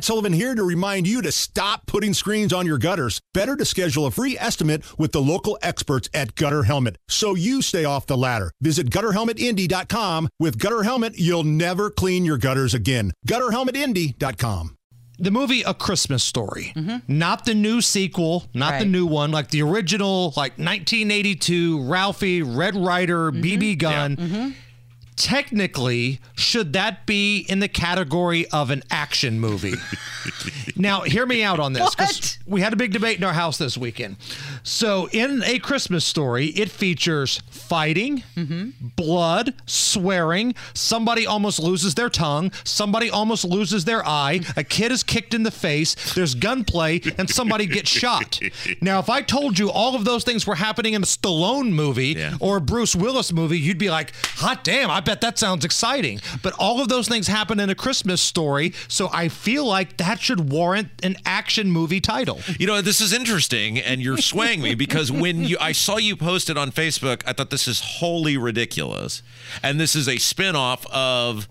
Matt Sullivan here to remind you to stop putting screens on your gutters. Better to schedule a free estimate with the local experts at Gutter Helmet so you stay off the ladder. Visit gutterhelmetindy.com. With Gutter Helmet, you'll never clean your gutters again. Gutterhelmetindy.com the movie A Christmas Story, mm-hmm. not the new sequel, not right. the new one, like the original, like 1982 Ralphie, Red Ryder, mm-hmm. BB gun. Yeah. Mm-hmm technically, should that be in the category of an action movie? now, hear me out on this because we had a big debate in our house this weekend. So, in A Christmas Story, it features fighting, mm-hmm. blood, swearing, somebody almost loses their tongue, somebody almost loses their eye, a kid is kicked in the face, there's gunplay, and somebody gets shot. Now, if I told you all of those things were happening in a Stallone movie yeah. or a Bruce Willis movie, you'd be like, hot damn, I bet bet that sounds exciting. But all of those things happen in a Christmas story, so I feel like that should warrant an action movie title. You know, this is interesting, and you're swaying me because when you I saw you post it on Facebook, I thought this is wholly ridiculous, and this is a spinoff of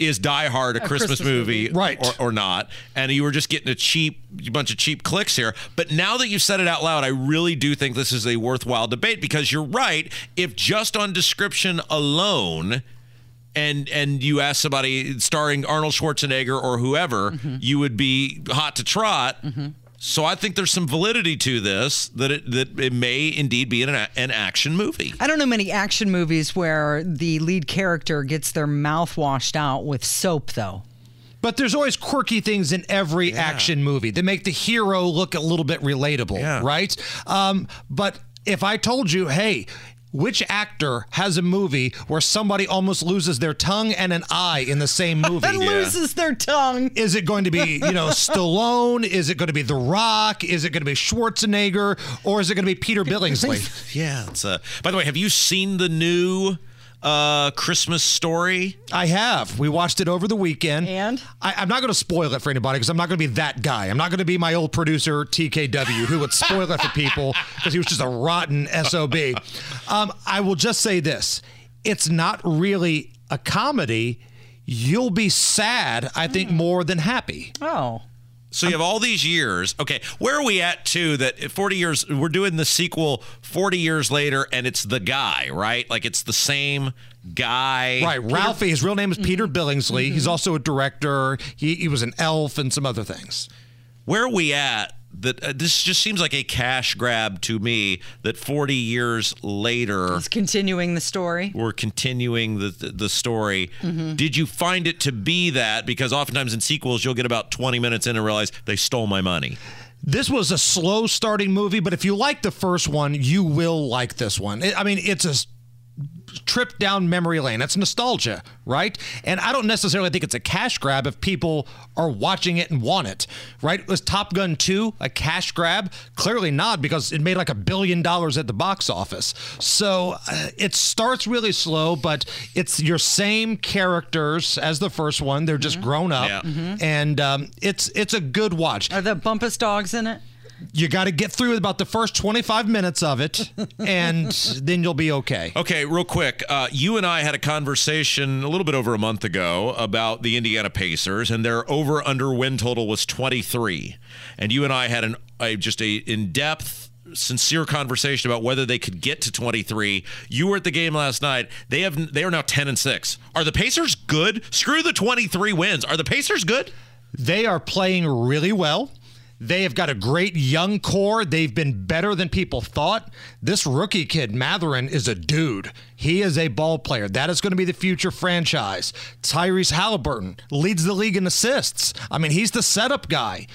is Die Hard a, a Christmas, Christmas, movie, movie. right, or, or, not? And you were just getting a cheap bunch of cheap clicks here. But now that you've said it out loud, I really do think this is a worthwhile debate because you're right. If just on description alone and and you ask somebody starring Arnold Schwarzenegger or whoever, mm-hmm. you would be hot to trot. Mm-hmm. So I think there's some validity to this that it that it may indeed be an, an action movie. I don't know many action movies where the lead character gets their mouth washed out with soap though. But there's always quirky things in every yeah. action movie that make the hero look a little bit relatable, yeah. right? Um, but if I told you, hey, which actor has a movie where somebody almost loses their tongue and an eye in the same movie? and loses their tongue. Is it going to be, you know, Stallone? Is it going to be The Rock? Is it going to be Schwarzenegger? Or is it going to be Peter Billingsley? yeah. It's, uh, by the way, have you seen the new uh, Christmas story? I have. We watched it over the weekend. And? I, am not going to spoil it for anybody because I'm not going to be that guy. I'm not going to be my old producer, TKW, who would spoil it for people because he was just a rotten SOB. Um, I will just say this it's not really a comedy. You'll be sad, I think, mm. more than happy. Oh. So you have all these years. Okay, where are we at too? That 40 years, we're doing the sequel 40 years later, and it's the guy, right? Like it's the same guy. Right. Peter- Ralphie, his real name is Peter mm-hmm. Billingsley. Mm-hmm. He's also a director. He, he was an elf and some other things. Where are we at that uh, this just seems like a cash grab to me that 40 years later it's continuing the story. We're continuing the the, the story. Mm-hmm. did you find it to be that? Because oftentimes in sequels you'll get about 20 minutes in and realize they stole my money. This was a slow starting movie but if you like the first one you will like this one. I mean it's a trip down memory lane. That's nostalgia, right? And I don't necessarily think it's a cash grab if people are watching it and want it, right? Was Top Gun 2 a cash grab? Clearly not because it made like a billion dollars at the box office. So uh, it starts really slow, but it's your same characters as the first one. They're just mm-hmm. grown up, yeah. mm-hmm. and um, it's it's a good watch. Are the Bumpus dogs in it? You got to get through about the first 25 minutes of it, and then you'll be okay. Okay, real quick. Uh, you and I had a conversation a little bit over a month ago about the Indiana Pacers, and their over under win total was 23. And you and I had an a, just a in depth sincere conversation about whether they could get to 23. You were at the game last night. They have they are now 10 and 6. Are the Pacers good? Screw the 23 wins. Are the Pacers good? They are playing really well. They have got a great young core. They've been better than people thought. This rookie kid, Mathurin, is a dude. He is a ball player. That is going to be the future franchise. Tyrese Halliburton leads the league in assists. I mean, he's the setup guy.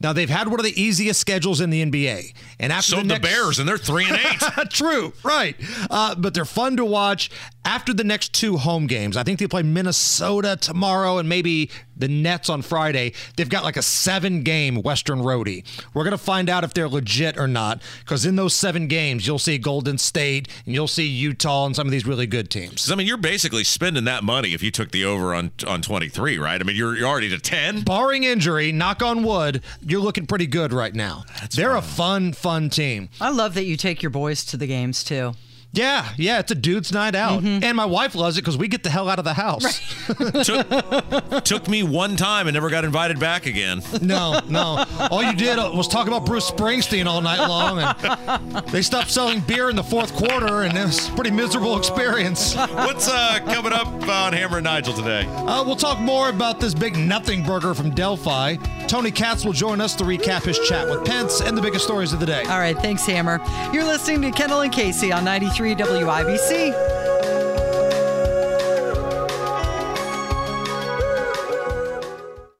Now they've had one of the easiest schedules in the NBA, and after so the, next... the Bears, and they're three and eight. True, right? Uh, but they're fun to watch. After the next two home games, I think they play Minnesota tomorrow and maybe the Nets on Friday. They've got like a seven-game Western roadie. We're gonna find out if they're legit or not, because in those seven games, you'll see Golden State and you'll see Utah and some of these really good teams. I mean, you're basically spending that money if you took the over on on 23, right? I mean, you're, you're already to 10. Barring injury, knock on wood you're looking pretty good right now. That's They're fun. a fun, fun team. I love that you take your boys to the games too. Yeah, yeah, it's a dude's night out, Mm-hmm. and my wife loves it because we get the hell out of the house. took, took me one time and never got invited back again. No, no. All you did uh, was talk about Bruce Springsteen all night long, and they stopped selling beer in the fourth quarter, and it was a pretty miserable experience. What's uh, coming up on Hammer and Nigel today? Uh, we'll talk more about this big nothing burger from Delphi. Tony Katz will join us to recap his chat with Pence and the biggest stories of the day. All right, thanks, Hammer. You're listening to Kendall and Casey on 93 WIBC.